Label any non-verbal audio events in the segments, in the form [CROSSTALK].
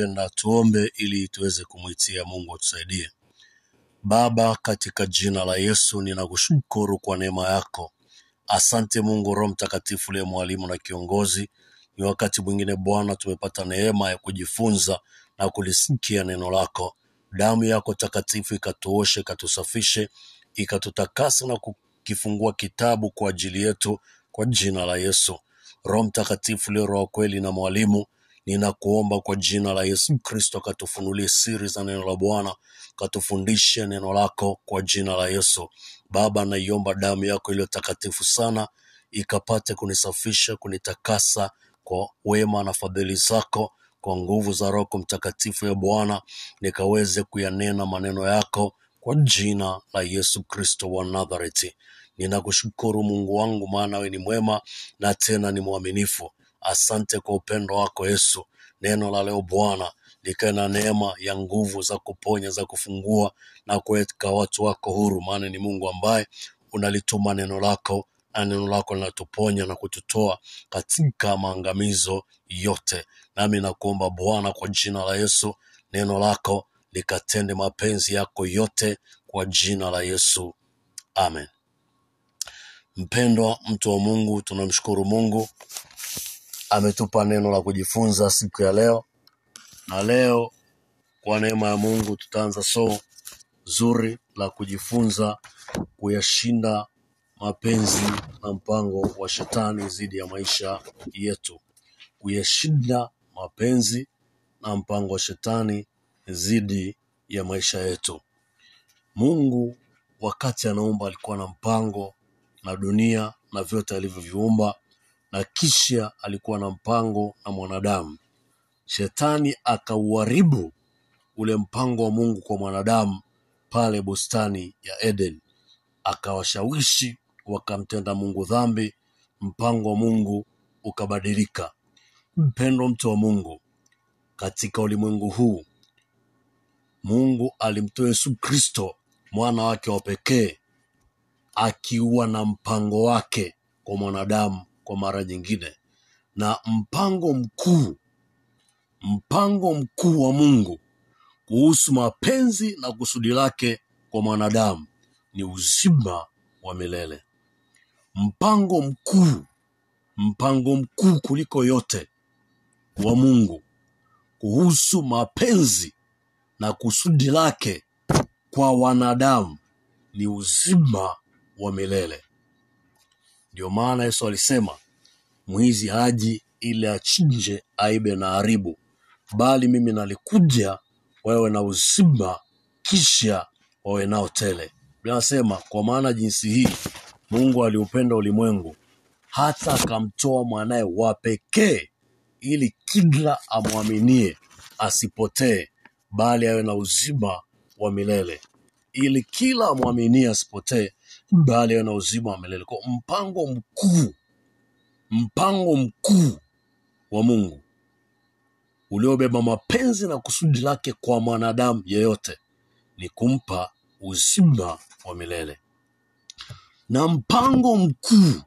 ningependa tuombe ili tuweze kumwitia Mungu atusaidie. Baba, katika jina la Yesu ninakushukuru kwa neema yako. Asante Mungu Roho Mtakatifu liye mwalimu na kiongozi. Ni wakati mwingine Bwana tumepata neema ya kujifunza na kulisikia neno lako. Damu yako takatifu ikatuoshe, ikatusafishe, ikatutakasa na kukifungua kitabu kwa ajili yetu kwa jina la Yesu. Roho Mtakatifu uliye roho kweli na mwalimu, ninakuomba kwa jina la Yesu Kristo, katufunulie siri za neno la Bwana, katufundishe neno lako kwa jina la Yesu. Baba, naiomba damu yako iliyo takatifu sana ikapate kunisafisha, kunitakasa kwa wema na fadhili zako, kwa nguvu za Roho Mtakatifu ya Bwana, nikaweze kuyanena maneno yako kwa jina la Yesu Kristo wa Nazareti. Ninakushukuru Mungu wangu, maana wewe ni mwema na tena ni mwaminifu. Asante kwa upendo wako Yesu. Neno la leo Bwana likae na neema ya nguvu za kuponya, za kufungua na kuweka watu wako huru, maana ni Mungu ambaye unalituma neno lako na neno lako linatuponya na kututoa katika maangamizo yote. Nami nakuomba Bwana, kwa jina la Yesu, neno lako likatende mapenzi yako yote kwa jina la Yesu, amen. Mpendwa mtu wa Mungu, tunamshukuru Mungu ametupa neno la kujifunza siku ya leo, na leo kwa neema ya Mungu tutaanza somo zuri la kujifunza kuyashinda mapenzi na mpango wa shetani dhidi ya maisha yetu, kuyashinda mapenzi na mpango wa shetani dhidi ya maisha yetu. Mungu wakati anaumba alikuwa na mpango na dunia na vyote alivyoviumba, na kisha alikuwa na mpango na mwanadamu. Shetani akauharibu ule mpango wa Mungu kwa mwanadamu pale bustani ya Eden, akawashawishi wakamtenda Mungu dhambi, mpango wa Mungu ukabadilika. Mpendwa mtu wa Mungu, katika ulimwengu huu Mungu alimtoa Yesu Kristo mwana wake wa pekee akiwa na mpango wake kwa mwanadamu kwa mara nyingine, na mpango mkuu, mpango mkuu wa Mungu kuhusu mapenzi na kusudi lake kwa mwanadamu ni uzima wa milele. Mpango mkuu, mpango mkuu kuliko yote wa Mungu kuhusu mapenzi na kusudi lake kwa wanadamu ni uzima wa milele. Ndio maana Yesu alisema, mwizi haji ili achinje, aibe na haribu, bali mimi nalikuja wawe na uzima, kisha wawe nao tele. Biblia kwa maana jinsi hii Mungu aliupenda ulimwengu hata akamtoa mwanaye wa pekee, ili kila amwaminie asipotee, bali awe na uzima wa milele, ili kila amwaminie asipotee, bali awe na uzima wa milele. Kwa mpango mkuu, mpango mkuu wa Mungu uliobeba mapenzi na kusudi lake kwa mwanadamu yeyote ni kumpa uzima wa milele. Na mpango mkuu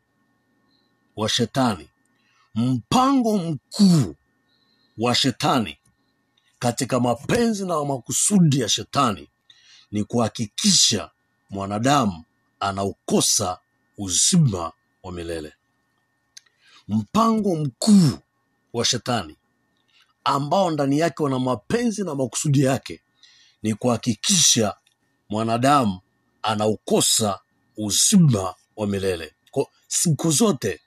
wa shetani, mpango mkuu wa shetani katika mapenzi na makusudi ya shetani ni kuhakikisha mwanadamu anaukosa uzima wa milele. Mpango mkuu wa shetani ambao ndani yake wana mapenzi na makusudi yake ni kuhakikisha mwanadamu anaukosa uzima wa milele. Kwa siku zote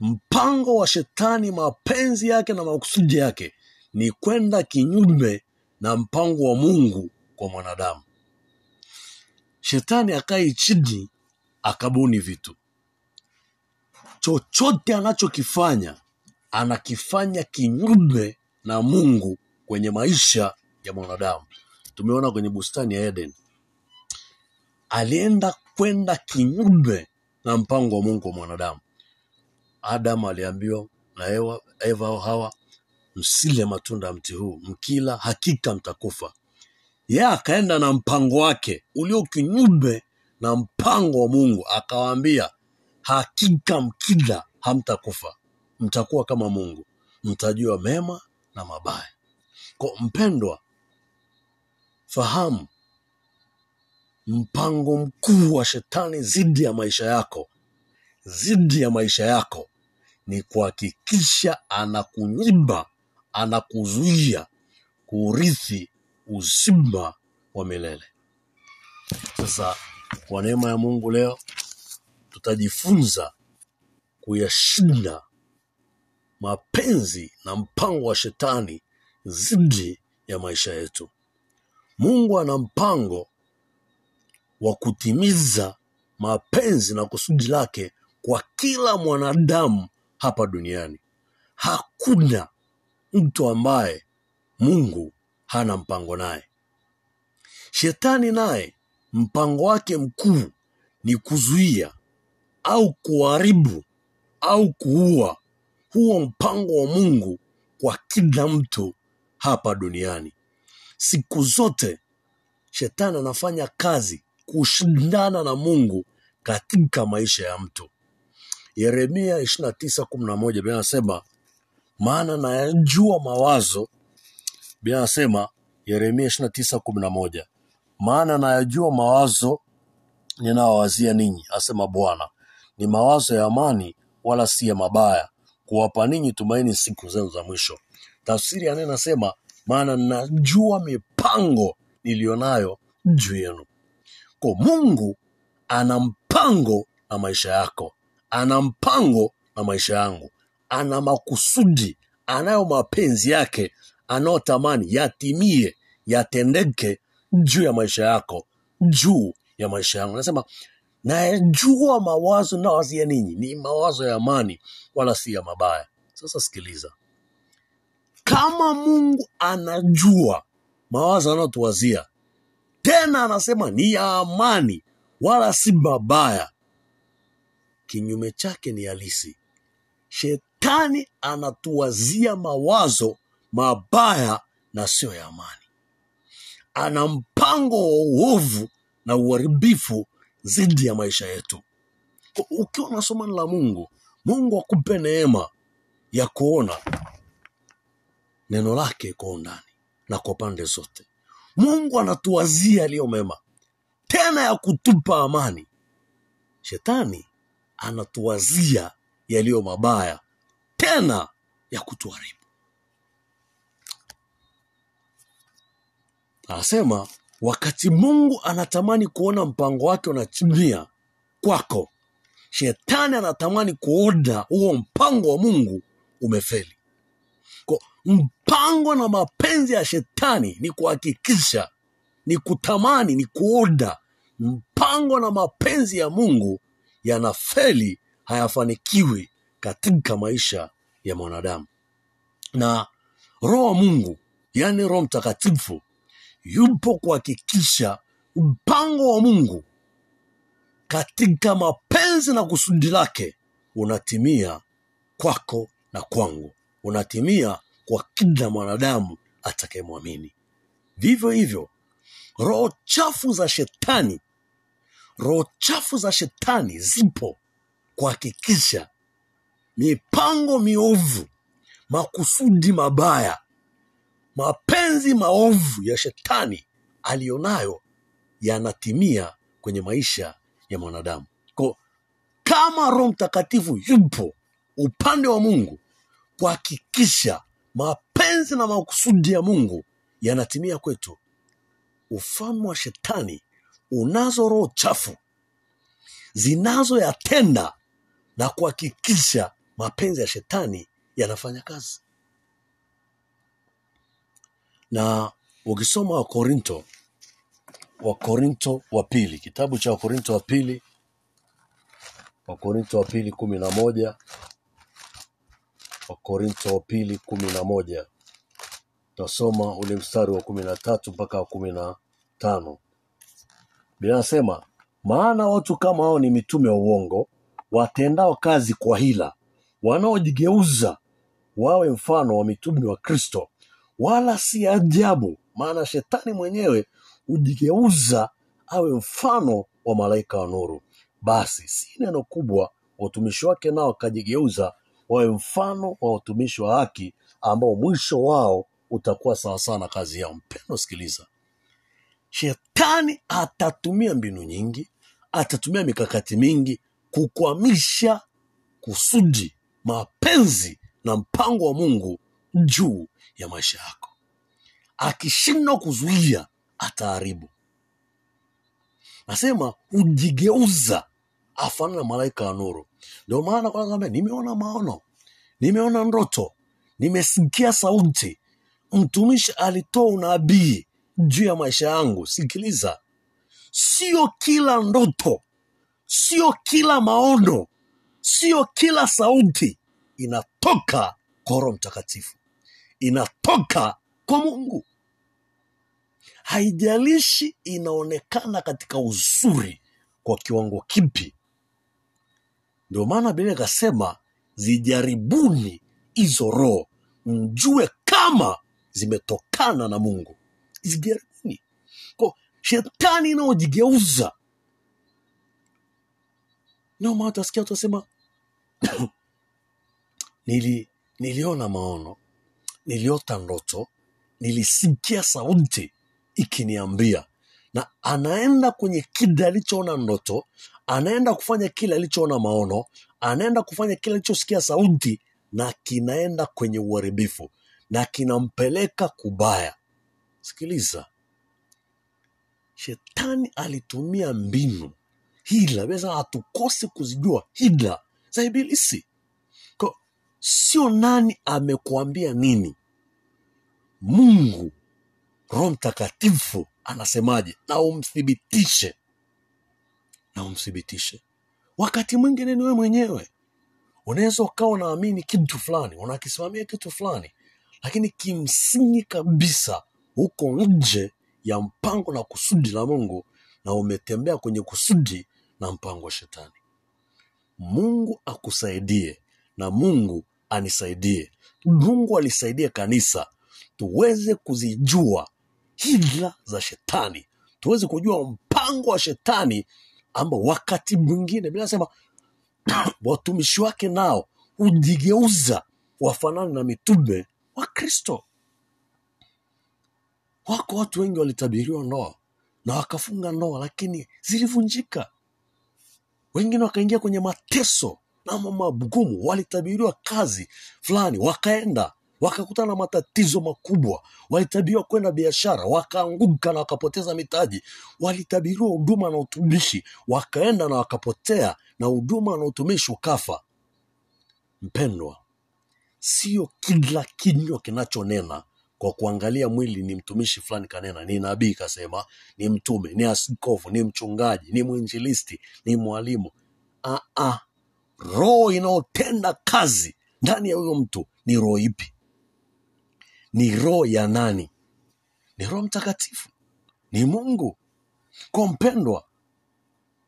mpango wa shetani, mapenzi yake na makusudi yake ni kwenda kinyume na mpango wa Mungu kwa mwanadamu. Shetani akae chini akabuni vitu, chochote anachokifanya anakifanya kinyume na Mungu kwenye maisha ya mwanadamu. Tumeona kwenye bustani ya Eden, alienda kwenda kinyume na mpango wa Mungu wa mwanadamu. adam aliambiwa na Eva, Eva Hawa, msile matunda ya mti huu, mkila hakika mtakufa. Yeye akaenda na mpango wake ulio kinyume na mpango wa Mungu, akawaambia hakika mkila hamtakufa, mtakuwa kama Mungu, mtajua mema na mabaya. Kwa mpendwa, fahamu mpango mkuu wa shetani dhidi ya maisha yako, dhidi ya maisha yako ni kuhakikisha anakunyimba, anakuzuia kuurithi uzima wa milele. Sasa kwa neema ya Mungu leo tutajifunza kuyashinda mapenzi na mpango wa shetani dhidi ya maisha yetu. Mungu ana mpango wa kutimiza mapenzi na kusudi lake kwa kila mwanadamu hapa duniani. Hakuna mtu ambaye Mungu hana mpango naye. Shetani naye mpango wake mkuu ni kuzuia au kuharibu au kuua huo mpango wa Mungu kwa kila mtu hapa duniani. Siku zote shetani anafanya kazi kushindana na Mungu katika maisha ya mtu. Yeremia 29:11 Biblia inasema maana nayajua mawazo. Biblia inasema Yeremia 29:11 maana nayajua mawazo ninayowazia ninyi, asema Bwana, ni mawazo ya amani, wala si ya mabaya, kuwapa ninyi tumaini siku zenu za mwisho. Tafsiri ya nasema, maana najua mipango niliyonayo juu yenu. Kwa Mungu ana mpango na maisha yako, ana mpango na maisha yangu, ana makusudi, anayo mapenzi yake anayotamani yatimie, yatendeke juu ya maisha yako, juu ya maisha yangu. Anasema nayajua mawazo nawazia ninyi ni mawazo ya amani, wala si ya mabaya. Sasa sikiliza, kama Mungu anajua mawazo anayotuwazia tena anasema ni ya amani wala si mabaya, kinyume chake ni halisi. Shetani anatuwazia mawazo mabaya na sio ya amani. Ana mpango wa uovu na uharibifu dhidi ya maisha yetu. Ukiwa unasoma la Mungu, Mungu akupe neema ya kuona neno lake kwa undani na kwa pande zote. Mungu anatuwazia yaliyo mema, tena ya kutupa amani. Shetani anatuwazia yaliyo mabaya, tena ya kutuharibu. Anasema wakati Mungu anatamani kuona mpango wake unatimia kwako, shetani anatamani kuona huo mpango wa Mungu umefeli. Kwa mpango na mapenzi ya shetani ni kuhakikisha, ni kutamani, ni kuoda mpango na mapenzi ya Mungu yanafeli, hayafanikiwi katika maisha ya mwanadamu. Na Roho wa Mungu, yaani Roho Mtakatifu, yupo kuhakikisha mpango wa Mungu katika mapenzi na kusudi lake unatimia kwako na kwangu, unatimia kwa kila mwanadamu atakayemwamini. Vivyo hivyo, roho chafu za shetani, roho chafu za shetani zipo kuhakikisha mipango miovu, makusudi mabaya, mapenzi maovu ya shetani aliyonayo yanatimia kwenye maisha ya mwanadamu. ko kama Roho Mtakatifu yupo upande wa Mungu kuhakikisha mapenzi na makusudi ya Mungu yanatimia kwetu, ufalme wa shetani unazo roho chafu zinazoyatenda na kuhakikisha mapenzi ya shetani yanafanya kazi. Na ukisoma Wakorinto, Wakorinto wa pili, kitabu cha Wakorinto wa pili, Wakorinto wa pili kumi na moja Wakorinto wa pili kumi na moja utasoma ule mstari wa kumi na tatu mpaka wa kumi na tano inasema maana watu kama hao ni mitume wa uongo, watendao kazi kwa hila, wanaojigeuza wawe mfano wa mitume wa Kristo. Wala si ajabu, maana shetani mwenyewe hujigeuza awe mfano wa malaika wa nuru. Basi si neno kubwa, watumishi wake nao wakajigeuza wawe mfano wa watumishi wa haki, ambao mwisho wao utakuwa sawasawa na kazi yao. Mpendo, sikiliza, shetani atatumia mbinu nyingi, atatumia mikakati mingi kukwamisha kusudi, mapenzi na mpango wa Mungu juu ya maisha yako. Akishindwa kuzuia, ataharibu. Nasema hujigeuza afanana na malaika ya nuru. Ndio maana kwanza nimeona maono, nimeona ndoto, nimesikia sauti, mtumishi alitoa unabii juu ya maisha yangu. Sikiliza, sio kila ndoto, sio kila maono, sio kila sauti inatoka kwa Roho Mtakatifu, inatoka kwa Mungu. Haijalishi inaonekana katika uzuri kwa kiwango kipi. Ndio maana Biblia ikasema zijaribuni hizo roho, mjue kama zimetokana na Mungu. Zijaribuni. ko shetani inayojigeuza ndio maana utasikia watu [COUGHS] nili, niliona maono, niliota ndoto, nilisikia sauti ikiniambia, na anaenda kwenye kile alichoona ndoto, anaenda kufanya kile alichoona maono, anaenda kufanya kile alichosikia sauti, na kinaenda kwenye uharibifu na kinampeleka kubaya. Sikiliza, shetani alitumia mbinu hila, besa hatukosi kuzijua hila za Ibilisi. Sio nani amekuambia nini, Mungu Roho Mtakatifu anasemaje, na umthibitishe, na umthibitishe. Wakati mwingine ni wewe mwenyewe unaweza ukawa unaamini kitu fulani, unakisimamia kitu fulani, lakini kimsingi kabisa huko nje ya mpango na kusudi la Mungu, na umetembea kwenye kusudi na mpango wa Shetani. Mungu akusaidie na Mungu anisaidie. Mungu alisaidie kanisa tuweze kuzijua hila za Shetani, tuweze kujua mpango wa Shetani ambao wakati mwingine bila sema [CLEARS THROAT] watumishi wake nao hujigeuza wafanane na mitume wa Kristo. Wako watu wengi walitabiriwa ndoa na wakafunga ndoa, lakini zilivunjika. Wengine wakaingia kwenye mateso na magumu, walitabiriwa kazi fulani, wakaenda wakakutana na matatizo makubwa, walitabiriwa kwenda biashara, wakaanguka na wakapoteza mitaji, walitabiriwa huduma na utumishi, wakaenda na wakapotea, na huduma na utumishi ukafa. Mpendwa, sio kila kinywa kinachonena kwa kuangalia mwili ni mtumishi fulani kanena, ni nabii kasema, ni mtume, ni askofu, ni mchungaji, ni mwinjilisti, ni mwalimu. Ah, ah. Roho inayotenda kazi ndani ya huyo mtu ni roho ipi? Ni roho ya nani? Ni Roho Mtakatifu, ni Mungu. Kwa mpendwa,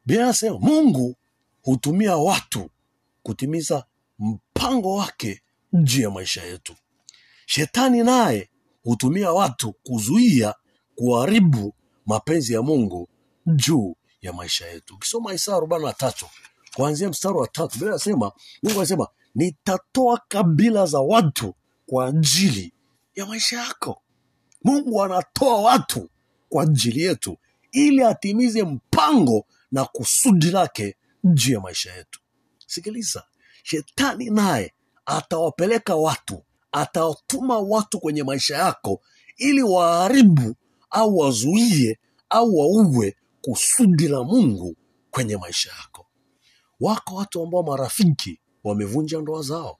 Biblia Mungu hutumia watu kutimiza mpango wake juu ya maisha yetu. Shetani naye hutumia watu kuzuia, kuharibu mapenzi ya Mungu juu ya maisha yetu. Ukisoma isaa arobaini na tatu kuanzia mstari wa tatu Biblia inasema Mungu anasema nitatoa kabila za watu kwa ajili ya maisha yako. Mungu anatoa watu kwa ajili yetu ili atimize mpango na kusudi lake juu ya maisha yetu. Sikiliza, shetani naye atawapeleka watu, atawatuma watu kwenye maisha yako ili waharibu au wazuie au waue kusudi la Mungu kwenye maisha yako. Wako watu ambao marafiki wamevunja ndoa zao,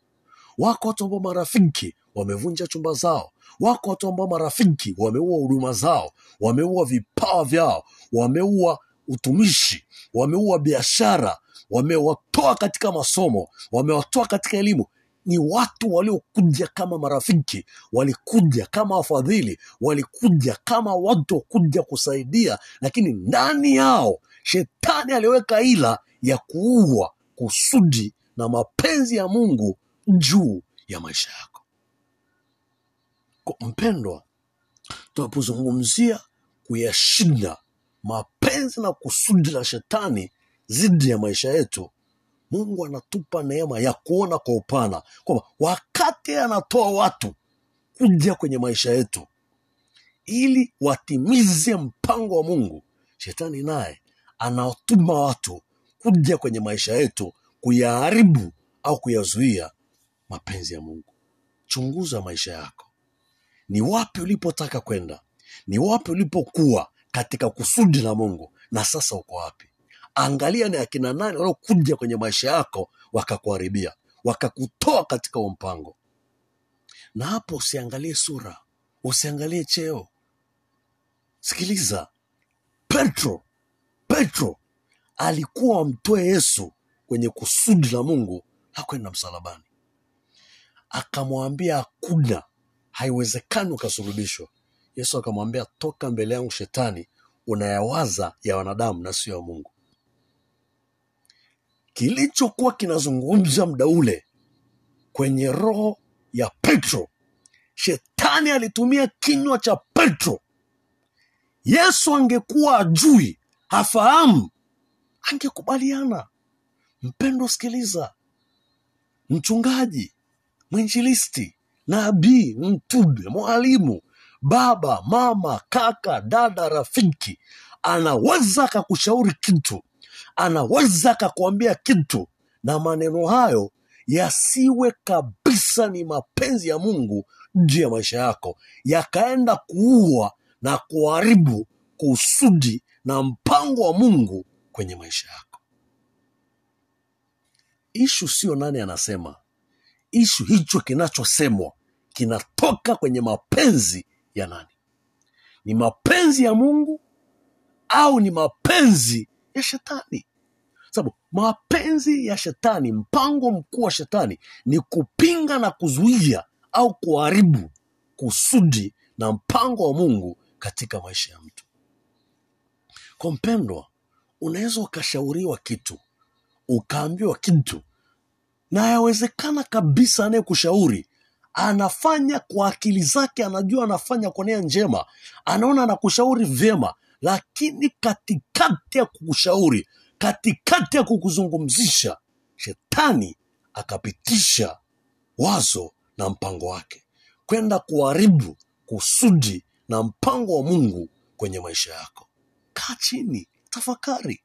wako watu ambao marafiki wamevunja chumba zao, wako watu ambao marafiki wameua huduma zao, wameua vipawa vyao, wameua utumishi, wameua biashara, wamewatoa katika masomo, wamewatoa katika elimu. Ni watu waliokuja kama marafiki, walikuja kama wafadhili, walikuja kama watu wakuja kusaidia, lakini ndani yao shetani aliweka ila ya kuua kusudi na mapenzi ya Mungu juu ya maisha yako. Kwa mpendwa, tunapozungumzia kuyashinda mapenzi na kusudi la shetani dhidi ya maisha yetu, Mungu anatupa neema ya kuona kwa upana kwamba wakati anatoa watu kuja kwenye maisha yetu ili watimize mpango wa Mungu. Shetani naye anawatuma watu kuja kwenye maisha yetu kuyaharibu au kuyazuia mapenzi ya Mungu. Chunguza maisha yako, ni wapi ulipotaka kwenda, ni wapi ulipokuwa katika kusudi la Mungu, na sasa uko wapi? Angalia ni akina nani waliokuja kwenye maisha yako wakakuharibia, wakakutoa katika huo mpango. Na hapo usiangalie sura, usiangalie cheo. Sikiliza, Petro, Petro alikuwa amtoe Yesu kwenye kusudi la Mungu la kwenda msalabani, akamwambia hakuna, haiwezekani ukasulubishwa. Yesu akamwambia toka mbele yangu Shetani, unayawaza ya wanadamu na sio ya Mungu. Kilichokuwa kinazungumza muda ule kwenye roho ya Petro, Shetani alitumia kinywa cha Petro. Yesu angekuwa ajui, hafahamu, angekubaliana. Mpendo, sikiliza, mchungaji, mwinjilisti, nabii, mtume, mwalimu, baba, mama, kaka, dada, rafiki, anaweza akakushauri kitu, anaweza akakuambia kitu, na maneno hayo yasiwe kabisa ni mapenzi ya Mungu juu ya maisha yako, yakaenda kuua na kuharibu kusudi na mpango wa Mungu kwenye maisha yako. Ishu sio nani anasema, ishu hicho kinachosemwa kinatoka kwenye mapenzi ya nani? Ni mapenzi ya Mungu au ni mapenzi ya shetani? Sababu mapenzi ya shetani, mpango mkuu wa shetani ni kupinga na kuzuia au kuharibu kusudi na mpango wa Mungu katika maisha ya mtu. Kwa mpendwa, unaweza ukashauriwa kitu, ukaambiwa kitu, na yawezekana kabisa anayekushauri anafanya kwa akili zake, anajua anafanya kwa nia njema, anaona anakushauri vyema, lakini katikati ya kukushauri, katikati ya kukuzungumzisha, shetani akapitisha wazo na mpango wake kwenda kuharibu kusudi na mpango wa Mungu kwenye maisha yako. Kaa chini, tafakari,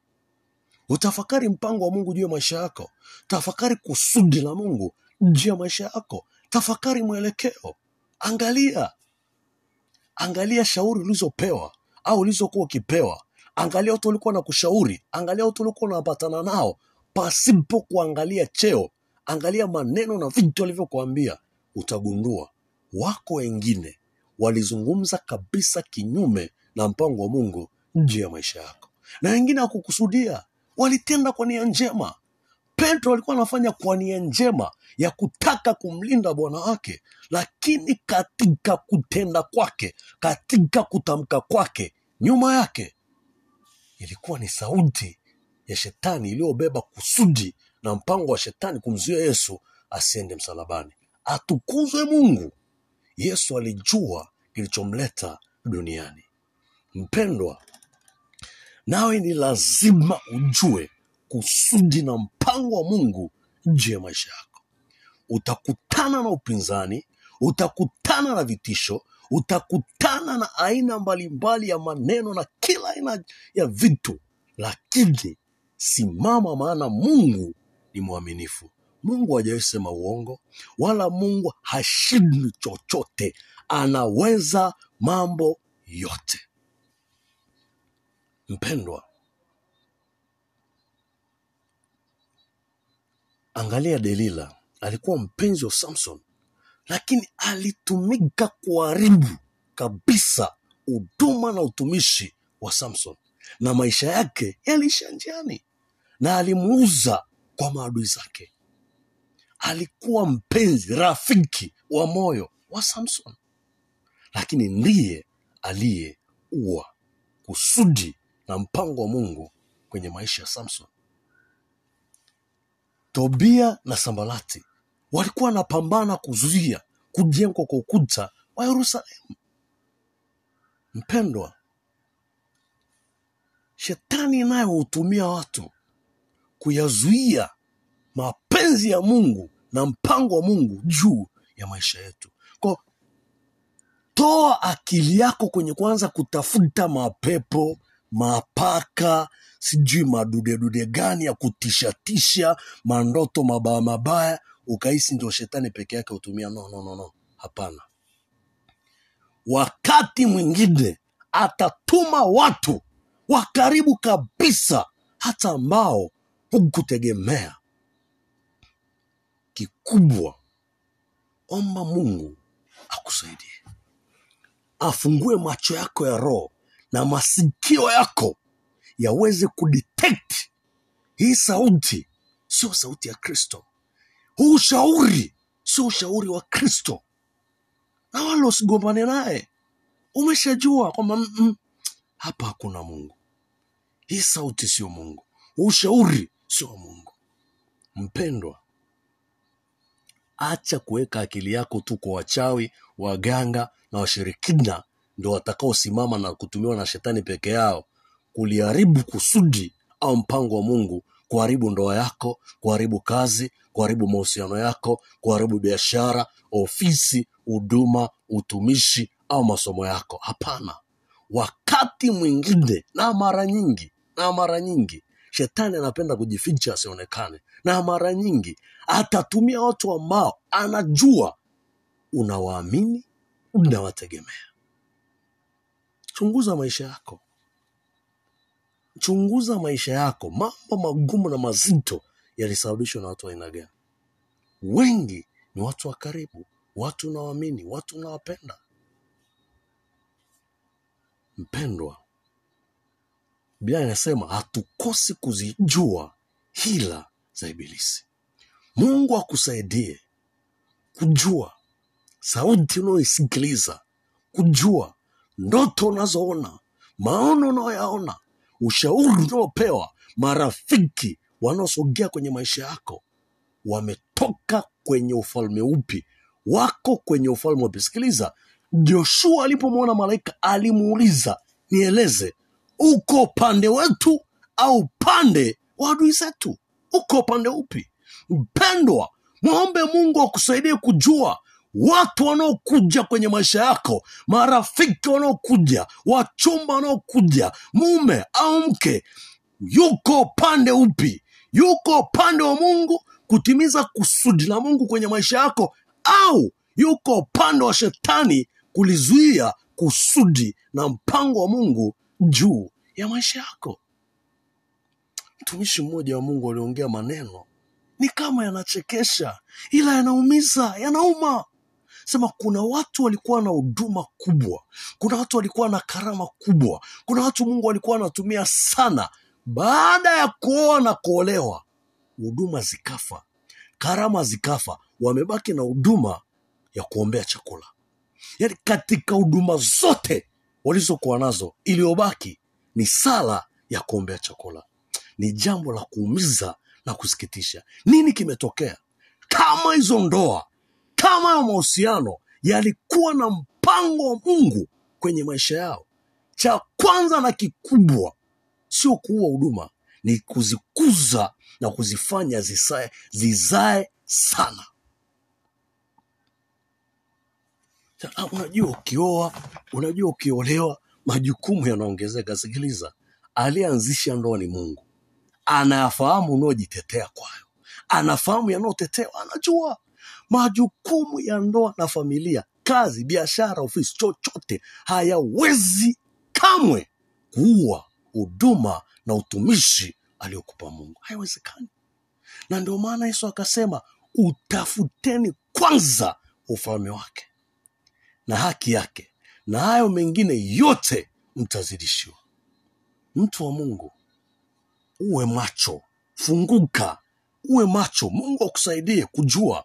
utafakari mpango wa Mungu juu ya maisha yako, tafakari kusudi la Mungu juu ya maisha yako, tafakari mwelekeo, angalia. Angalia shauri ulizopewa au ulizokuwa ukipewa, angalia watu walikuwa na kushauri, angalia watu walikuwa unapatana nao. Pasipo kuangalia cheo, angalia maneno na vitu walivyokuambia, utagundua wako wengine walizungumza kabisa kinyume na mpango wa Mungu juu ya maisha yako, na wengine hawakukusudia, walitenda kwa nia njema. Petro alikuwa anafanya kwa nia njema ya kutaka kumlinda bwana wake, lakini katika kutenda kwake, katika kutamka kwake, nyuma yake ilikuwa ni sauti ya shetani iliyobeba kusudi na mpango wa shetani kumzuia Yesu asiende msalabani. Atukuzwe Mungu. Yesu alijua kilichomleta duniani. Mpendwa, nawe ni lazima ujue kusudi na mpango wa Mungu juu ya maisha yako. Utakutana na upinzani, utakutana na vitisho, utakutana na aina mbalimbali ya maneno na kila aina ya vitu, lakini simama, maana Mungu ni mwaminifu. Mungu hajawahi uongo, wala Mungu hashindwi chochote, anaweza mambo yote. Mpendwa, angalia Delila, alikuwa mpenzi wa Samson, lakini alitumika kuharibu kabisa huduma na utumishi wa Samson, na maisha yake yaliisha njiani, na alimuuza kwa maadui zake. Alikuwa mpenzi, rafiki wa moyo wa Samson, lakini ndiye aliyeua kusudi na mpango wa Mungu kwenye maisha ya Samson. Tobia na Sambalati walikuwa wanapambana kuzuia kujengwa kwa ukuta wa Yerusalemu. Mpendwa, shetani naye hutumia watu kuyazuia mapenzi ya Mungu na mpango wa Mungu juu ya maisha yetu. Kwa toa akili yako kwenye kwanza kutafuta mapepo mapaka sijui madudedude gani ya kutishatisha mandoto mabaya mabaya ukahisi ndio shetani peke yake hutumia. No, no, no, no. hapana. Wakati mwingine atatuma watu wa karibu kabisa hata ambao hukutegemea. Kikubwa omba mungu akusaidie. Afungue macho yako ya roho na masikio yako yaweze kudetect hii sauti. Sio sauti ya kristo. Huu ushauri sio ushauri wa kristo. Na wala usigombane naye. Umeshajua kwamba mm, mm, hapa hakuna mungu. Hii sauti sio mungu. Huu ushauri sio wa mungu. Mpendwa acha kuweka akili yako tu kwa wachawi waganga na washirikina ndio watakaosimama na kutumiwa na shetani peke yao kuliharibu kusudi au mpango wa mungu kuharibu ndoa yako kuharibu kazi kuharibu mahusiano yako kuharibu biashara ofisi huduma utumishi au masomo yako. Hapana. Wakati mwingine na mara nyingi na mara nyingi shetani anapenda kujificha asionekane. Na mara nyingi atatumia watu ambao anajua unawaamini unawategemea chunguza maisha yako. Chunguza maisha yako. Mambo magumu na mazito yalisababishwa na watu wa aina gani? Wengi ni watu wa karibu watu unawaamini watu unawapenda mpendwa biblia inasema hatukosi kuzijua hila za ibilisi. Mungu akusaidie kujua sauti unayoisikiliza kujua ndoto unazoona maono unaoyaona ushauri unaopewa marafiki wanaosogea kwenye maisha yako wametoka kwenye ufalme upi wako kwenye ufalme upi. Sikiliza joshua alipomwona malaika alimuuliza nieleze uko upande wetu au upande wa adui zetu? Uko upande upi? Mpendwa mwombe mungu akusaidie kujua watu wanaokuja kwenye maisha yako marafiki wanaokuja wachumba wanaokuja mume au mke yuko upande upi? Yuko upande wa mungu kutimiza kusudi la mungu kwenye maisha yako au yuko upande wa shetani kulizuia kusudi na mpango wa mungu juu ya maisha yako? Mtumishi mmoja wa mungu aliongea maneno ni kama yanachekesha ila yanaumiza yanauma sema kuna watu walikuwa na huduma kubwa. Kuna watu walikuwa na karama kubwa. Kuna watu mungu alikuwa anatumia sana. Baada ya kuoa na kuolewa huduma zikafa. Karama zikafa. Wamebaki na huduma ya kuombea chakula. Yaani katika huduma zote walizokuwa nazo iliyobaki ni sala ya kuombea chakula. Ni jambo la kuumiza na kusikitisha. Nini kimetokea? Kama hizo ndoa kama hayo mahusiano yalikuwa na mpango wa mungu kwenye maisha yao cha kwanza na kikubwa sio kuua huduma ni kuzikuza na kuzifanya zisae, zizae sana. Ah, unajua ukioa unajua ukiolewa majukumu yanaongezeka. Sikiliza aliyeanzisha ndoa ni mungu. Anayafahamu unaojitetea kwayo. Anafahamu yanayotetewa anajua majukumu ya ndoa na familia kazi biashara ofisi chochote hayawezi kamwe kuua huduma na utumishi aliyokupa mungu. Haiwezekani. Na ndio maana yesu akasema utafuteni kwanza ufalme wake na haki yake na hayo mengine yote mtazidishiwa. Mtu wa mungu uwe macho funguka uwe macho. Mungu akusaidie kujua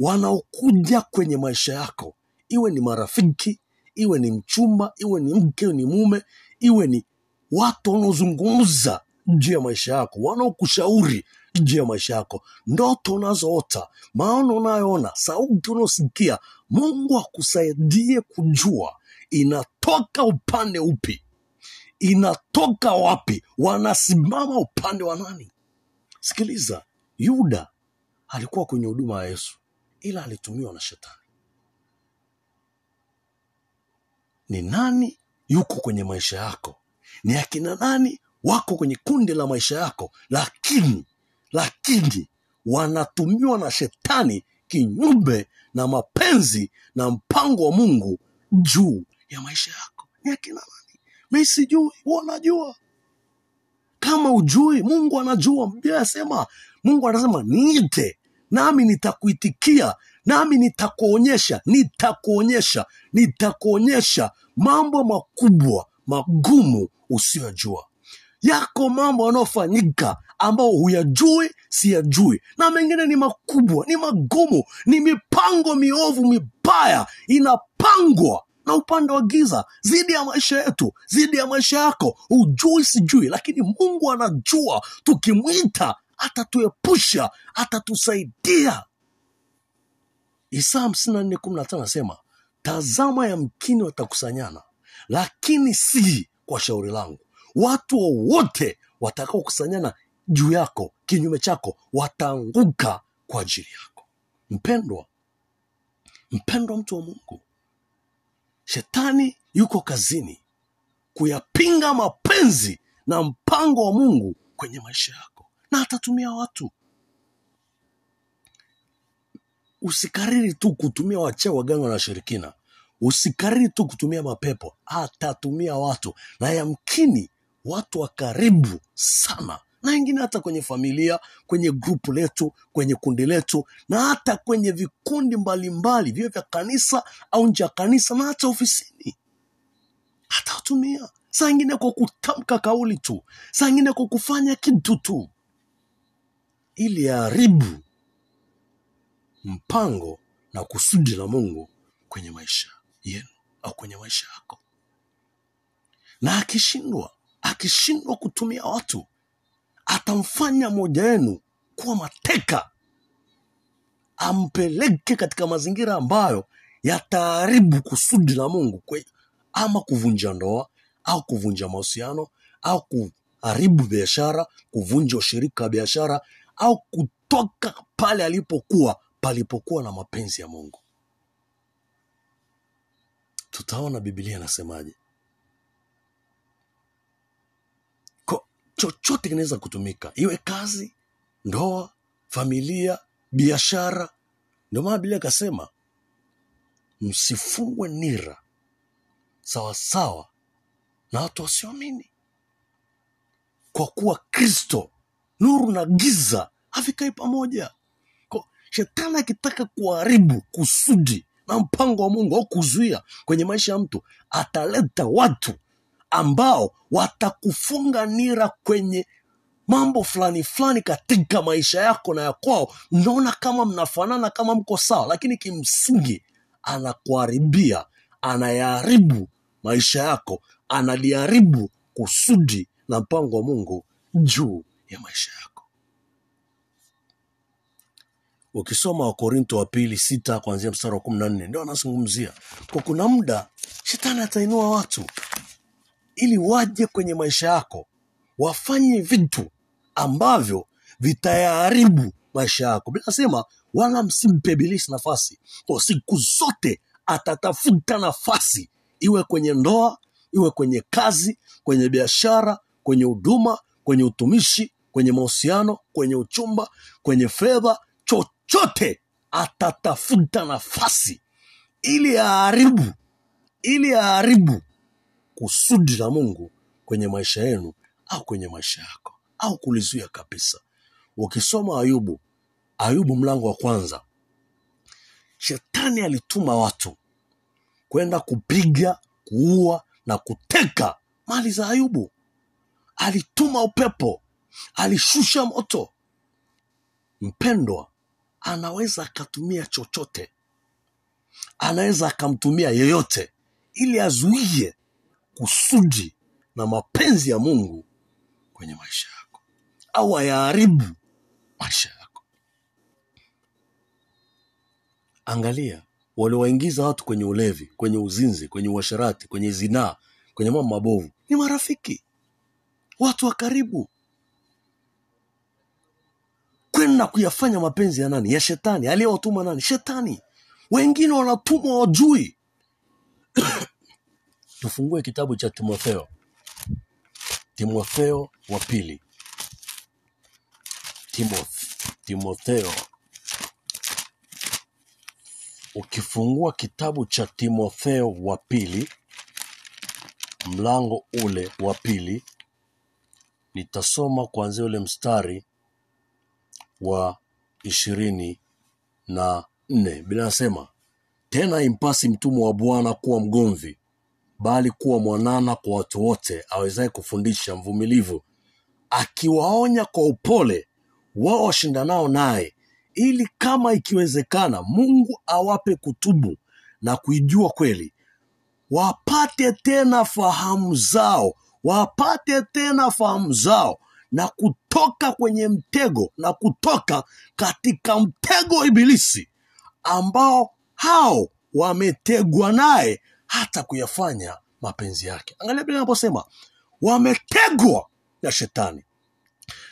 wanaokuja kwenye maisha yako. Iwe ni marafiki iwe ni mchumba iwe ni mke ni mume iwe ni watu wanaozungumza juu ya maisha yako wanaokushauri juu ya maisha yako. Ndoto unazoota maono unayoona sauti unaosikia mungu akusaidie kujua inatoka upande upi inatoka wapi wanasimama upande wa nani. Sikiliza yuda alikuwa kwenye huduma ya yesu ila alitumiwa na shetani. Ni nani yuko kwenye maisha yako? Ni akina nani wako kwenye kundi la maisha yako? Lakini lakini wanatumiwa na shetani kinyume na mapenzi na mpango wa mungu juu ya maisha yako. Ni akina nani? Mi sijui wanajua kama ujui mungu anajua. Biblia anasema mungu anasema niite nami nitakuitikia nami nitakuonyesha nitakuonyesha nitakuonyesha mambo makubwa magumu usiyojua. Yako mambo yanayofanyika ambao huyajui siyajui. Na mengine ni makubwa ni magumu ni mipango miovu mibaya inapangwa na upande wa giza zidi ya maisha yetu zidi ya maisha yako. Hujui sijui lakini mungu anajua. Tukimwita atatuepusha atatusaidia isaa hamsini na nne kumi na tano anasema tazama yamkini watakusanyana, lakini si kwa shauri langu. Watu wowote watakaokusanyana juu yako, kinyume chako, wataanguka kwa ajili yako. Mpendwa, mpendwa mtu wa Mungu, shetani yuko kazini kuyapinga mapenzi na mpango wa Mungu kwenye maisha yako, na atatumia watu. Usikariri tu kutumia wachawi waganga na washirikina usikariri tu kutumia mapepo. Atatumia watu. Na yamkini watu wa karibu sana. Na wengine hata kwenye familia kwenye grupu letu kwenye kundi letu. Na hata kwenye vikundi mbalimbali. Vio vya kanisa au nje ya kanisa na hata ofisini. Atawatumia. Saa ingine kwa kutamka kauli tu. Saa ingine kwa kufanya kitu tu ili yaharibu mpango na kusudi la mungu kwenye maisha yenu au kwenye maisha yako. Na akishindwa akishindwa kutumia watu atamfanya moja wenu kuwa mateka ampeleke katika mazingira ambayo yataharibu kusudi la mungu kwe, ama kuvunja ndoa au kuvunja mahusiano au kuharibu biashara kuvunja ushirika wa biashara au kutoka pale alipokuwa palipokuwa na mapenzi ya mungu. Tutaona Biblia inasemaje. Chochote kinaweza kutumika iwe kazi ndoa familia biashara. Ndio maana Biblia akasema msifungwe nira sawasawa na watu wasioamini. Kwa kuwa kristo nuru na giza havikai pamoja. Shetani akitaka kuharibu kusudi na mpango wa mungu au kuzuia kwenye maisha ya mtu ataleta watu ambao watakufunga nira kwenye mambo fulani fulani katika maisha yako na ya kwao. Mnaona kama mnafanana kama mko sawa lakini kimsingi anakuharibia anayaharibu maisha yako analiharibu kusudi na mpango wa mungu juu ya maisha yako. Ukisoma wakorinto wa pili sita kuanzia mstari wa kumi na nne ndio anazungumzia. Kwa kuna muda shetani atainua watu ili waje kwenye maisha yako wafanye vitu ambavyo vitayaharibu maisha yako. Bila sema wala msimpe bilisi nafasi. Kwa siku zote atatafuta nafasi iwe kwenye ndoa iwe kwenye kazi kwenye biashara kwenye huduma kwenye utumishi kwenye mahusiano kwenye uchumba kwenye fedha chochote. Atatafuta nafasi ili aharibu ili aharibu kusudi la mungu kwenye maisha yenu au kwenye maisha yako au kulizuia kabisa. Ukisoma ayubu ayubu mlango wa kwanza shetani alituma watu kwenda kupiga kuua na kuteka mali za ayubu. Alituma upepo alishusha moto. Mpendwa anaweza akatumia chochote. Anaweza akamtumia yeyote ili azuie kusudi na mapenzi ya mungu kwenye maisha yako au ayaharibu maisha yako. Angalia waliwaingiza watu kwenye ulevi kwenye uzinzi kwenye uasharati kwenye zinaa kwenye mambo mabovu. Ni marafiki. Watu wa karibu kwenda kuyafanya mapenzi ya nani? Ya shetani. Aliyewatuma nani? Shetani. Wengine wanatumwa wajui. [COUGHS] Tufungue kitabu cha timotheo. Timotheo wa pili. Timoth, timotheo. Ukifungua kitabu cha timotheo wa pili mlango ule wa pili nitasoma kuanzia ule mstari wa ishirini na nne. Bila nasema tena impasi mtumwa wa bwana kuwa mgomvi bali kuwa mwanana kwa watu wote awezaye kufundisha mvumilivu akiwaonya kwa upole wao washindanao naye ili kama ikiwezekana mungu awape kutubu na kuijua kweli wapate tena fahamu zao wapate tena fahamu zao na kutoka kwenye mtego na kutoka katika mtego wa ibilisi ambao hao wametegwa naye hata kuyafanya mapenzi yake. Angalia bila anaposema wametegwa na shetani.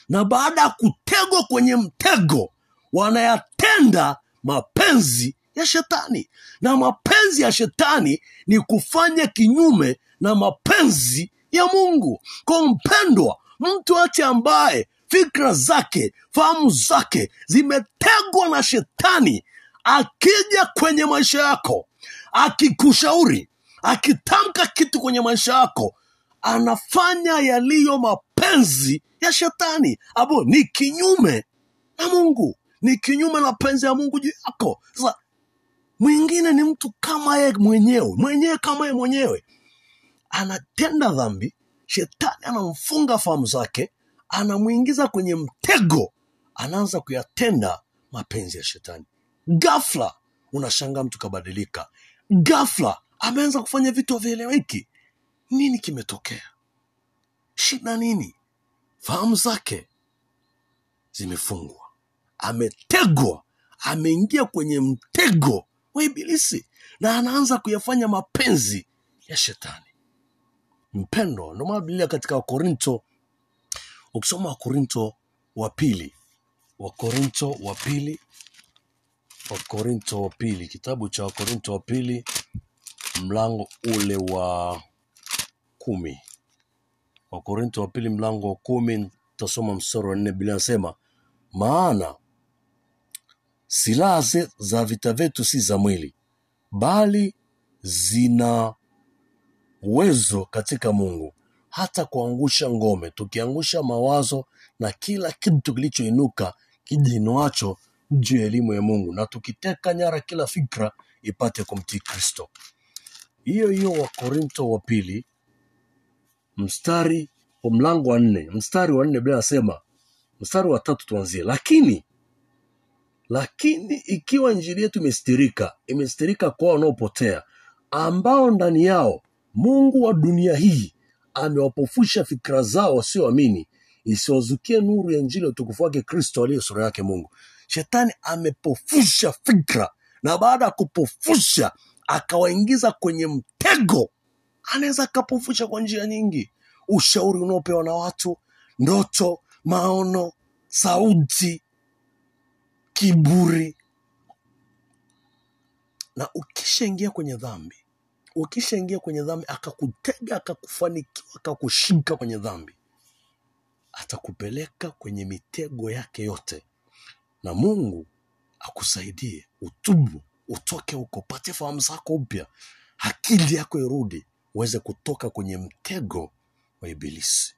Na baada ya kutegwa kwenye mtego wanayatenda mapenzi ya shetani. Na mapenzi ya shetani ni kufanya kinyume na mapenzi ya mungu. Kwa mpendwa mtu yote ambaye fikra zake fahamu zake zimetegwa na shetani akija kwenye maisha yako akikushauri akitamka kitu kwenye maisha yako anafanya yaliyo mapenzi ya shetani. Abo ni kinyume na mungu ni kinyume na mapenzi ya mungu juu yako. Sasa mwingine ni mtu kama ye mwenyewe mwenyewe kama ye mwenyewe anatenda dhambi shetani anamfunga fahamu zake anamwingiza kwenye mtego anaanza kuyatenda mapenzi ya shetani. Gafla unashangaa mtu kabadilika. Gafla ameanza kufanya vitu havieleweki. Nini kimetokea? Shida nini? Fahamu zake zimefungwa. Ametegwa ameingia kwenye mtego wa ibilisi na anaanza kuyafanya mapenzi ya shetani mpendo ndio maana biblia katika wakorinto ukisoma wakorinto wa pili wakorinto wa pili wakorinto wa pili kitabu cha wakorinto wa pili mlango ule wa kumi. Wakorinto wa pili mlango wa kumi tasoma mstari wa nne. Bila nasema maana silaha za vita vyetu si za mwili bali zina uwezo katika mungu. Hata kuangusha ngome tukiangusha mawazo na kila kitu kilichoinuka kijiinuacho juu ya elimu ya mungu na tukiteka nyara kila fikra ipate kumtii kristo. Hiyo hiyo wakorinto wa pili mstari mlango wa nne. Mstari wa nne bila anasema, mstari wa tatu tuanzie. Lakini lakini ikiwa injili yetu imestirika imestirika kwa wanaopotea ambao ndani yao mungu wa dunia hii amewapofusha fikra zao wasioamini isiwazukie nuru ya injili ya utukufu wake kristo aliye sura yake mungu. Shetani amepofusha fikra na baada ya kupofusha akawaingiza kwenye mtego. Anaweza akapofusha kwa njia nyingi. Ushauri unaopewa na watu ndoto maono sauti kiburi. Na ukishaingia kwenye dhambi ukishaingia kwenye dhambi akakutega akakufanikiwa akakushika kwenye dhambi atakupeleka kwenye mitego yake yote. Na mungu akusaidie utubu utoke huko pate fahamu zako upya akili yako irudi uweze kutoka kwenye mtego wa ibilisi.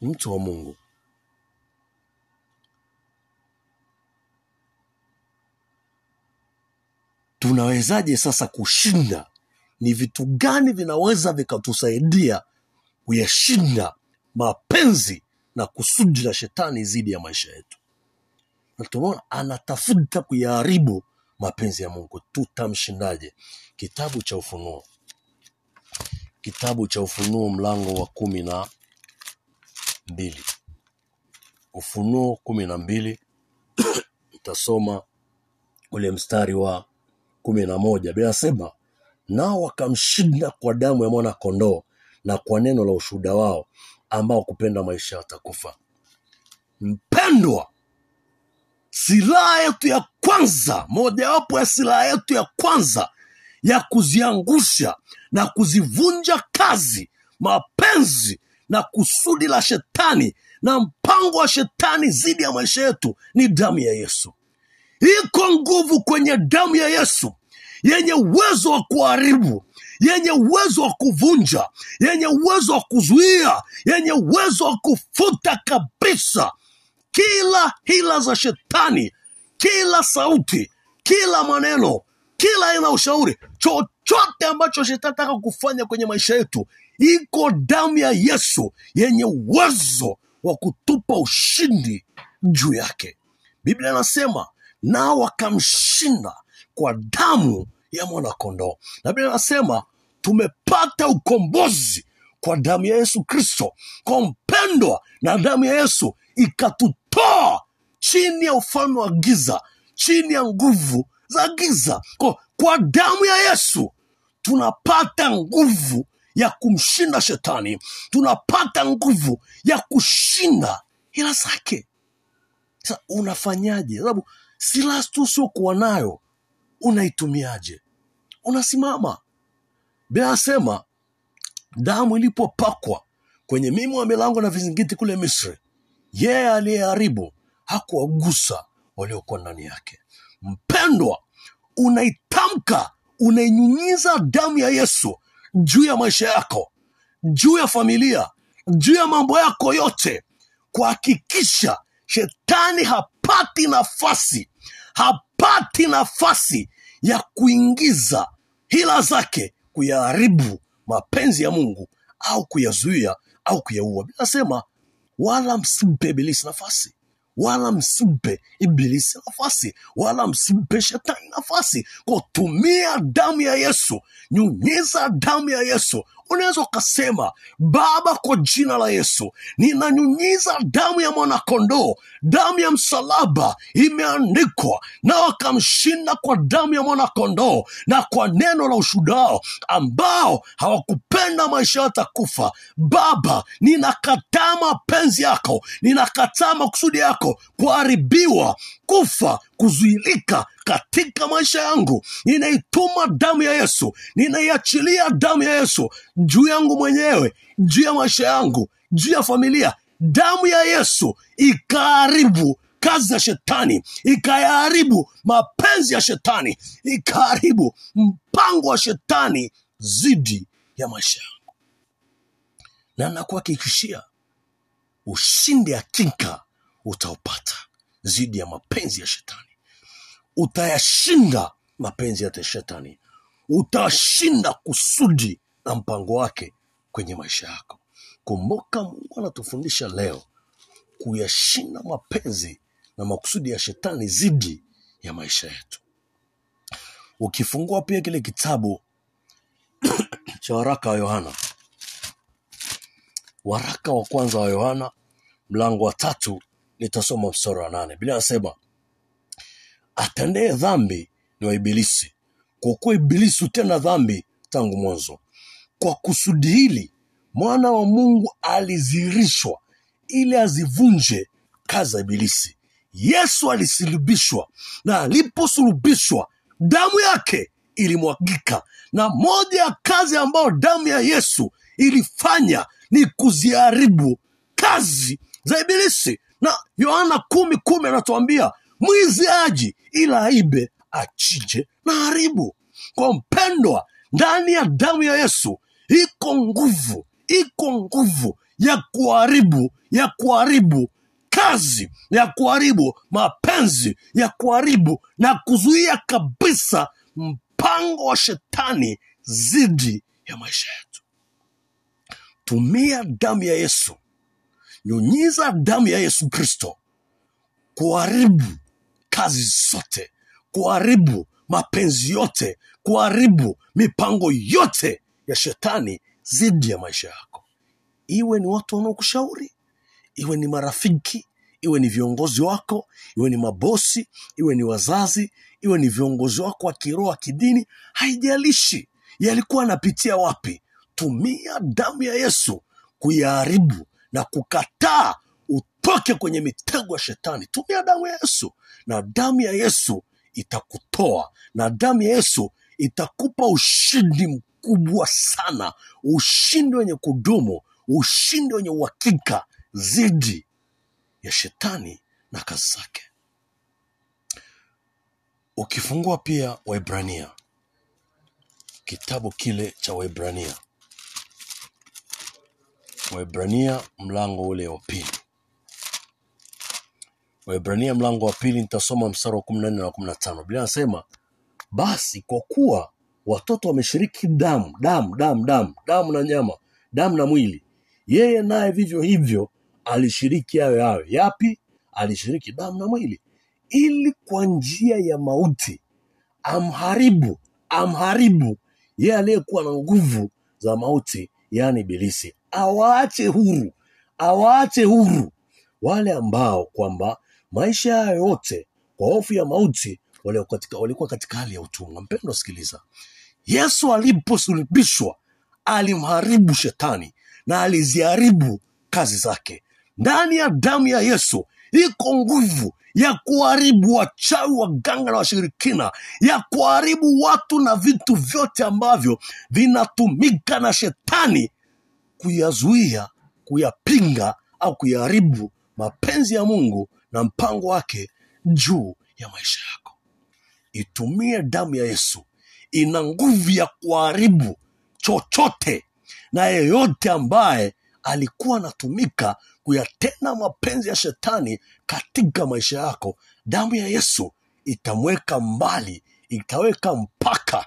Mtu wa mungu. Tunawezaje sasa kushinda ni vitu gani vinaweza vikatusaidia kuyashinda mapenzi na kusudi la shetani dhidi ya maisha yetu? Na tumeona anatafuta kuyaharibu mapenzi ya mungu. Tutamshindaje? Kitabu cha ufunuo. Kitabu cha ufunuo mlango wa kumi na mbili. Ufunuo kumi na mbili. [COUGHS] Utasoma ule mstari wa kumi na moja. Binasema nao wakamshinda kwa damu ya mwana kondoo na kwa neno la ushuhuda wao ambao kupenda maisha watakufa mpendwa silaha yetu ya kwanza mojawapo ya silaha yetu ya kwanza ya kuziangusha na kuzivunja kazi mapenzi na kusudi la shetani na mpango wa shetani dhidi ya maisha yetu ni damu ya yesu. Iko nguvu kwenye damu ya yesu yenye uwezo wa kuharibu yenye uwezo wa kuvunja yenye uwezo wa kuzuia yenye uwezo wa kufuta kabisa kila hila za shetani kila sauti kila maneno kila aina ushauri chochote ambacho shetani taka kufanya kwenye maisha yetu iko damu ya yesu yenye uwezo wa kutupa ushindi juu yake. Biblia inasema nao wakamshinda kwa damu ya mwanakondoo. Na bila anasema tumepata ukombozi kwa damu ya yesu kristo. Kwa mpendwa na damu ya yesu ikatutoa chini ya ufalme wa giza chini ya nguvu za giza. Kwa, kwa damu ya yesu tunapata nguvu ya kumshinda shetani. Tunapata nguvu ya kushinda hila zake. Sa unafanyaje? Sababu silaha tu siokuwa nayo unaitumiaje? Unasimama. Bea asema damu ilipopakwa kwenye mimo wa milango na vizingiti kule misri yeye aliyeharibu hakuwagusa waliokuwa ndani yake. Mpendwa unaitamka unainyunyiza damu ya yesu juu ya maisha yako juu ya familia juu ya mambo yako yote kuhakikisha shetani hapati nafasi hapati nafasi ya kuingiza hila zake kuyaharibu mapenzi ya mungu au kuyazuia au kuyaua. Binasema wala msimpe ibilisi nafasi wala msimpe ibilisi nafasi wala msimpe shetani nafasi. Kutumia damu ya yesu nyunyiza damu ya yesu unaweza ukasema baba kwa jina la yesu ninanyunyiza damu ya mwanakondoo damu ya msalaba imeandikwa na wakamshinda kwa damu ya mwanakondoo na kwa neno la ushudao ambao hawakupenda maisha yatakufa. Baba ninakataa mapenzi yako ninakataa makusudi yako kuharibiwa kufa kuzuilika katika maisha yangu. Ninaituma damu ya yesu. Ninaiachilia damu ya yesu juu yangu mwenyewe juu ya maisha yangu juu ya familia. Damu ya yesu ikaharibu kazi ya shetani ikayaharibu mapenzi ya shetani ikaharibu mpango wa shetani zidi ya maisha yangu. Na nakuhakikishia ushindi hakika utaupata zidi ya mapenzi ya shetani utayashinda mapenzi ya shetani. Utashinda kusudi na mpango wake kwenye maisha yako. Kumbuka mungu anatufundisha leo kuyashinda mapenzi na makusudi ya shetani dhidi ya maisha yetu. Ukifungua pia kile kitabu [CLEARS THROAT] cha waraka wa yohana. Waraka wa kwanza wa yohana mlango wa tatu nitasoma mstari wa nane. Bila anasema atendee dhambi ni wa ibilisi kwa kuwa ibilisi hutenda dhambi tangu mwanzo. Kwa kusudi hili mwana wa mungu alizirishwa ili azivunje kazi za ibilisi. Yesu alisulubishwa na aliposulubishwa damu yake ilimwagika. Na moja ya kazi ambayo damu ya yesu ilifanya ni kuziharibu kazi za ibilisi. Na yohana kumi kumi anatuambia mwizi aji ila aibe achije na haribu. Kwa mpendwa ndani ya damu ya yesu iko nguvu iko nguvu ya kuharibu ya kuharibu kazi ya kuharibu mapenzi ya kuharibu na kuzuia kabisa mpango wa shetani zidi ya maisha yetu. Tumia damu ya yesu. Nyunyiza damu ya yesu kristo. Kuharibu kazi zote kuharibu mapenzi yote kuharibu mipango yote ya shetani dhidi ya maisha yako. Iwe ni watu wanaokushauri iwe ni marafiki iwe ni viongozi wako iwe ni mabosi iwe ni wazazi iwe ni viongozi wako wa kiroho wa kidini haijalishi yalikuwa anapitia wapi tumia damu ya yesu kuyaharibu na kukataa utoke kwenye mitego ya shetani. Tumia damu ya yesu na damu ya yesu itakutoa na damu ya yesu itakupa ushindi mkubwa sana, ushindi wenye kudumu, ushindi wenye uhakika dhidi ya shetani na kazi zake. Ukifungua pia Waibrania, kitabu kile cha Waibrania, Waibrania mlango ule wa pili, Waibrania mlango wa pili, nitasoma mstari wa kumi na nne na kumi na tano. Biblia anasema basi kwa kuwa watoto wameshiriki damu damu damu damu damu na nyama damu na mwili, yeye naye vivyo hivyo alishiriki hayo hayo. Yapi? Alishiriki damu na mwili, ili kwa njia ya mauti amharibu amharibu yeye aliyekuwa na nguvu za mauti, yaani Ibilisi, awaache huru, awaache huru wale ambao kwamba maisha yao yote kwa hofu ya mauti walikuwa katika, walikuwa katika hali ya utumwa. mpendo sikiliza, Yesu aliposulubishwa alimharibu shetani na aliziharibu kazi zake. Ndani ya damu ya Yesu iko nguvu ya kuharibu wachawi, waganga na washirikina, ya kuharibu watu na vitu vyote ambavyo vinatumika na shetani kuyazuia, kuyapinga au kuyaharibu mapenzi ya Mungu na mpango wake juu ya maisha yako. Itumie damu ya Yesu, ina nguvu ya kuharibu chochote na yeyote ambaye alikuwa anatumika kuyatenda mapenzi ya shetani katika maisha yako. Damu ya Yesu itamweka mbali, itaweka mpaka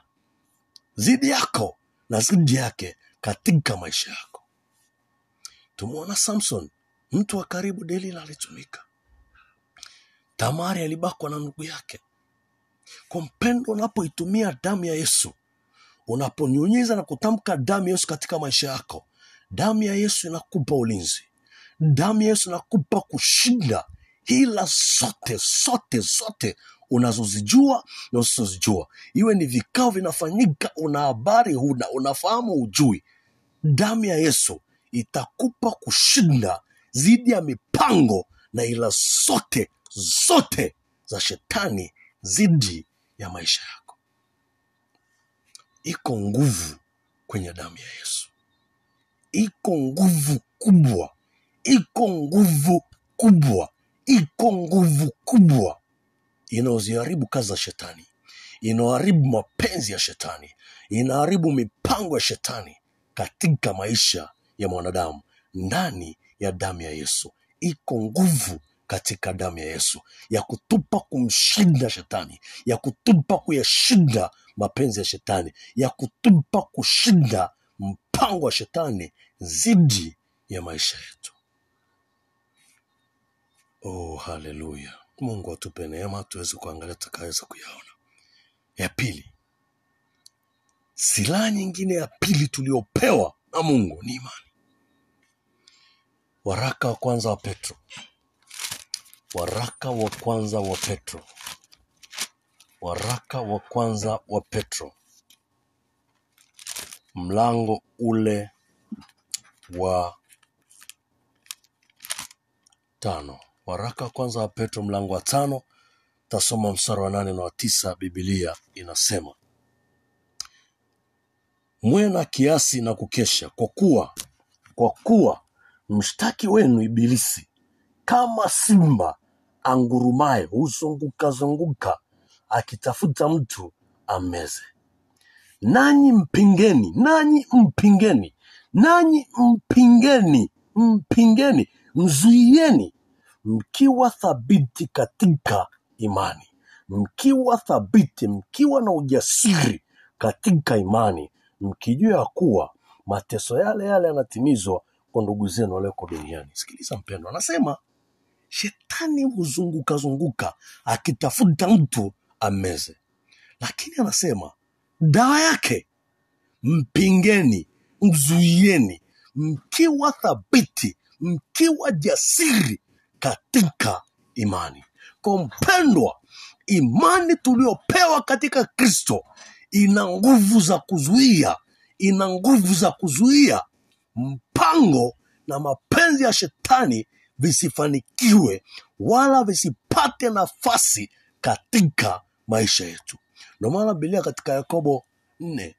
zidi yako na zidi yake katika maisha yako. tumeona Samson, mtu wa karibu, Delila alitumika. Tamari alibakwa na ndugu yake. Kwa mpendo, unapoitumia damu ya Yesu, unaponyunyiza na kutamka damu ya Yesu katika maisha yako, damu ya Yesu inakupa ulinzi. Damu ya Yesu inakupa kushinda hila zote zote zote unazozijua na usizozijua, iwe ni vikao vinafanyika, una habari huna, unafahamu ujui. Damu ya Yesu itakupa kushinda dhidi ya mipango na ila zote zote za shetani dhidi ya maisha yako. Iko nguvu kwenye damu ya Yesu, iko nguvu kubwa, iko nguvu kubwa, iko nguvu kubwa. Inayoziharibu kazi za shetani, inaoharibu mapenzi ya shetani, inaharibu mipango ya shetani katika maisha ya mwanadamu. Ndani ya damu ya Yesu. Iko nguvu katika damu ya Yesu ya kutupa kumshinda shetani, ya kutupa kuyashinda mapenzi ya shetani, ya kutupa kushinda mpango wa shetani dhidi ya maisha yetu. Oh, haleluya! Mungu atupe neema tuweze kuangalia tutakaweza kuyaona. Ya pili, silaha nyingine ya pili tuliopewa na Mungu ni imani. Waraka wa kwanza wa Petro, waraka wa kwanza wa Petro, waraka wa kwanza wa Petro, mlango ule wa tano. Waraka wa kwanza wa Petro mlango wa tano, tasoma mstari wa nane na wa tisa. Bibilia inasema mwe na kiasi na kukesha, kwa kuwa kwa kuwa mshtaki wenu Ibilisi kama simba angurumaye huzunguka zunguka akitafuta mtu ameze. Nanyi mpingeni, nanyi mpingeni, nanyi mpingeni, mpingeni, mzuieni, mkiwa thabiti katika imani, mkiwa thabiti, mkiwa na ujasiri katika imani, mkijua ya kuwa mateso yale yale yanatimizwa kwa ndugu zenu walioko duniani. Sikiliza mpendwa, anasema shetani huzunguka zunguka akitafuta mtu ameze lakini anasema dawa yake mpingeni, mzuieni, mkiwa thabiti, mkiwa jasiri katika imani. Kwa mpendwa, imani tuliyopewa katika Kristo ina nguvu za kuzuia, ina nguvu za kuzuia mpango na mapenzi ya shetani visifanikiwe wala visipate nafasi katika maisha yetu. Ndio maana bilia katika Yakobo nne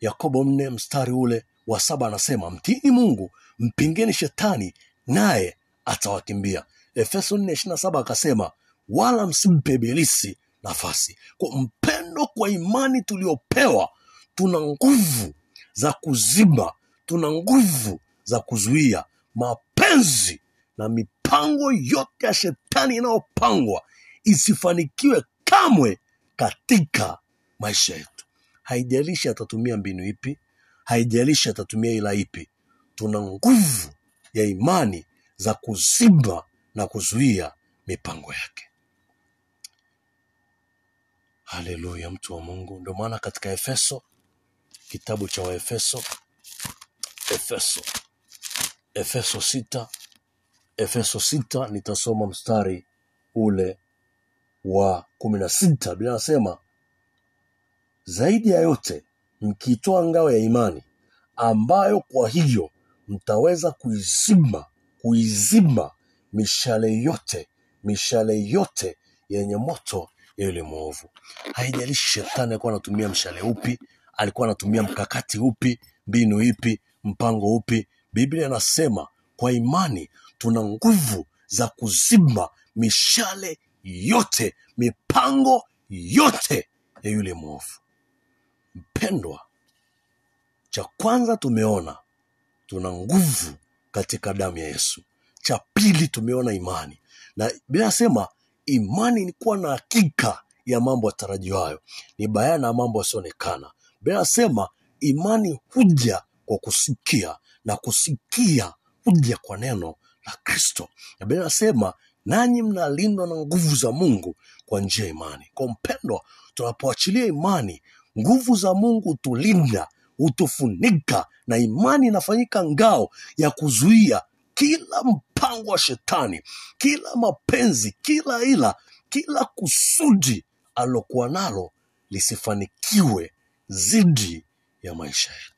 Yakobo nne mstari ule wa saba anasema mtini Mungu, mpingeni shetani naye atawakimbia. Efeso nne ishirini na saba akasema wala msimpe ibilisi nafasi. Kwa mpendo, kwa imani tuliopewa, tuna nguvu za kuzima tuna nguvu za kuzuia mapenzi na mipango yote ya shetani inayopangwa isifanikiwe kamwe katika maisha yetu. Haijalishi atatumia mbinu ipi, haijalishi atatumia ila ipi, tuna nguvu ya imani za kuziba na kuzuia mipango yake. Haleluya, mtu wa Mungu. Ndio maana katika Efeso, kitabu cha Waefeso, Efeso, Efeso sita, Efeso sita, nitasoma mstari ule wa kumi na sita. bila anasema zaidi ya yote mkiitoa ngao ya imani ambayo kwa hiyo mtaweza kuizima kuizima mishale yote mishale yote yenye moto ya yule mwovu. Haijalishi shetani alikuwa anatumia mshale upi, alikuwa anatumia mkakati upi, mbinu ipi, mpango upi. Biblia anasema kwa imani tuna nguvu za kuzima mishale yote, mipango yote ya yule mwovu. Mpendwa, cha kwanza tumeona tuna nguvu katika damu ya Yesu. Cha pili tumeona imani, na binasema inasema imani ni kuwa na hakika ya mambo yatarajiwayo, ni bayana ya mambo yasioonekana. Biblia inasema imani huja kwa kusikia na kusikia huja kwa neno la Kristo. Na Biblia inasema nanyi mnalindwa na nguvu za Mungu kwa njia ya imani. Kwa mpendwa, tunapoachilia imani, nguvu za Mungu hutulinda, hutufunika, na imani inafanyika ngao ya kuzuia kila mpango wa shetani, kila mapenzi, kila ila, kila kusudi alilokuwa nalo lisifanikiwe zidi ya maisha yetu.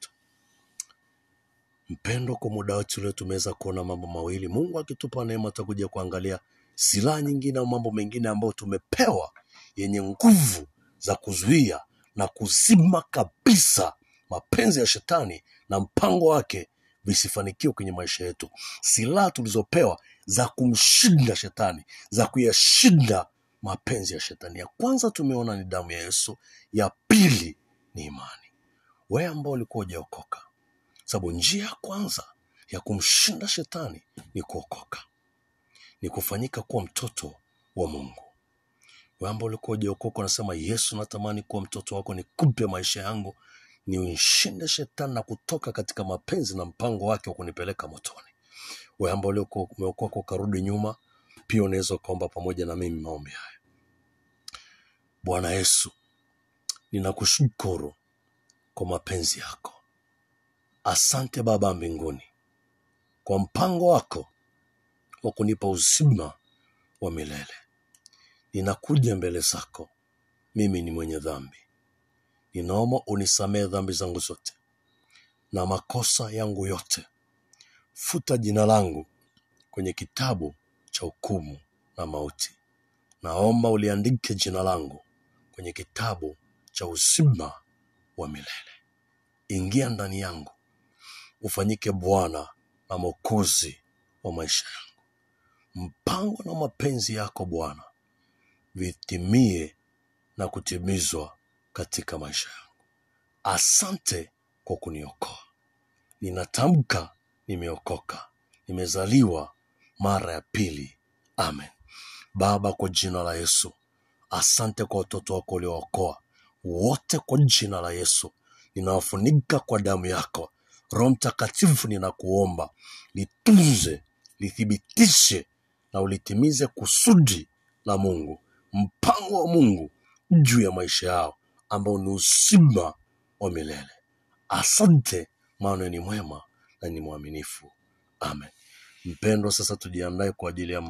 Mpendo, kwa muda wetu leo tumeweza kuona mambo mawili. Mungu akitupa neema, tutakuja kuangalia silaha nyingine au mambo mengine ambayo tumepewa yenye nguvu za kuzuia na kuzima kabisa mapenzi ya shetani na mpango wake visifanikiwe kwenye maisha yetu. Silaha tulizopewa za kumshinda shetani, za kuyashinda mapenzi ya shetani. Ya kwanza tumeona ni damu ya Yesu, ya pili ni imani. Wewe ambao ulikuwa hujaokoka, sababu njia ya kwanza ya kumshinda shetani ni kuokoka, ni kufanyika kuwa mtoto wa Mungu. wambo ulikuwa ujaokoka unasema Yesu, natamani kuwa mtoto wako, nikupe maisha yangu, ni uishinde shetani na kutoka katika mapenzi na mpango wake wa kunipeleka motoni. Wewe ambao uliokuwa umeokoka ukarudi nyuma, pia unaweza ukaomba pamoja na mimi maombi haya. Bwana Yesu, ninakushukuru kwa mapenzi yako. Asante Baba mbinguni kwa mpango wako wa kunipa uzima wa milele. Ninakuja mbele zako, mimi ni mwenye dhambi. Ninaomba unisamehe dhambi zangu zote na makosa yangu yote. Futa jina langu kwenye kitabu cha hukumu na mauti. Naomba uliandike jina langu kwenye kitabu cha uzima wa milele. Ingia ndani yangu, ufanyike Bwana na Mwokozi wa maisha yangu. Mpango na mapenzi yako Bwana vitimie na kutimizwa katika maisha yangu. Asante kwa kuniokoa. Ninatamka nimeokoka, nimezaliwa mara ya pili. Amen. Baba, kwa jina la Yesu, asante kwa watoto wako uliookoa wote, kwa jina la Yesu ninawafunika kwa damu yako. Roho Mtakatifu, ninakuomba litunze, lithibitishe na ulitimize kusudi la Mungu, mpango wa Mungu juu ya maisha yao ambao ni uzima wa milele. Asante, maana ni mwema na ni mwaminifu. Amen. Mpendwa, sasa tujiandae kwa ajili ya